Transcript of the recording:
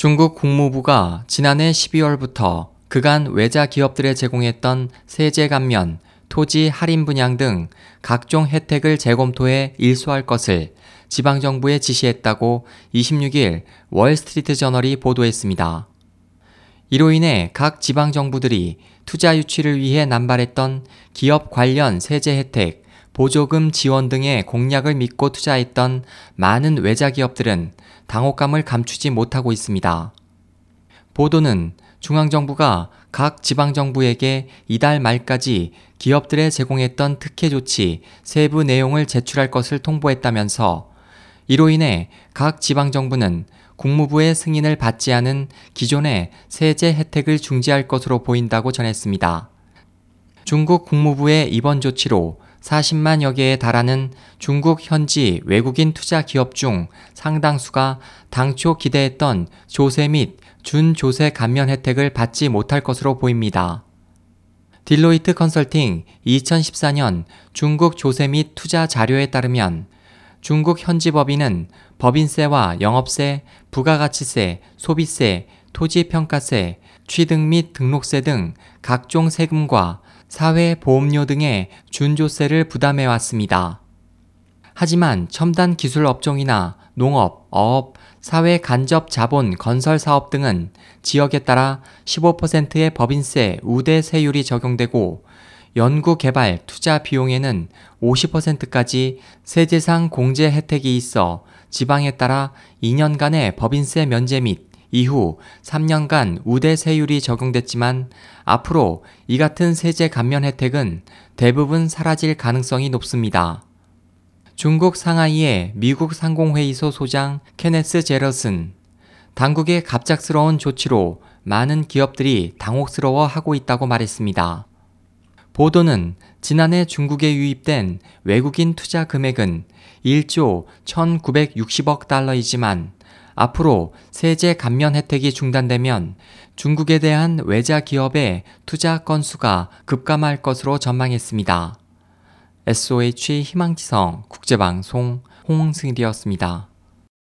중국 국무부가 지난해 12월부터 그간 외자 기업들에 제공했던 세제 감면, 토지 할인 분양 등 각종 혜택을 재검토해 일소할 것을 지방정부에 지시했다고 26일 월스트리트 저널이 보도했습니다. 이로 인해 각 지방정부들이 투자 유치를 위해 남발했던 기업 관련 세제 혜택, 보조금 지원 등의 공약을 믿고 투자했던 많은 외자 기업들은 당혹감을 감추지 못하고 있습니다. 보도는 중앙정부가 각 지방정부에게 이달 말까지 기업들에 제공했던 특혜 조치 세부 내용을 제출할 것을 통보했다면서 이로 인해 각 지방정부는 국무부의 승인을 받지 않은 기존의 세제 혜택을 중지할 것으로 보인다고 전했습니다. 중국 국무부의 이번 조치로 40만여 개에 달하는 중국 현지 외국인 투자 기업 중 상당수가 당초 기대했던 조세 및 준조세 감면 혜택을 받지 못할 것으로 보입니다. 딜로이트 컨설팅 2014년 중국 조세 및 투자 자료에 따르면 중국 현지 법인은 법인세와 영업세, 부가가치세, 소비세, 토지평가세, 취득 및 등록세 등 각종 세금과 사회 보험료 등의 준조세를 부담해 왔습니다. 하지만 첨단 기술 업종이나 농업, 어업, 사회 간접 자본 건설 사업 등은 지역에 따라 15%의 법인세 우대 세율이 적용되고 연구 개발 투자 비용에는 50%까지 세제상 공제 혜택이 있어 지방에 따라 2년간의 법인세 면제 및 이후 3년간 우대 세율이 적용됐지만 앞으로 이 같은 세제 감면 혜택은 대부분 사라질 가능성이 높습니다. 중국 상하이의 미국 상공회의소 소장 케네스 제러슨 당국의 갑작스러운 조치로 많은 기업들이 당혹스러워 하고 있다고 말했습니다. 보도는 지난해 중국에 유입된 외국인 투자 금액은 1조 1960억 달러이지만 앞으로 세제 감면 혜택이 중단되면 중국에 대한 외자 기업의 투자 건수가 급감할 것으로 전망했습니다. SOH 희망지성 국제방송 홍승일이었습니다.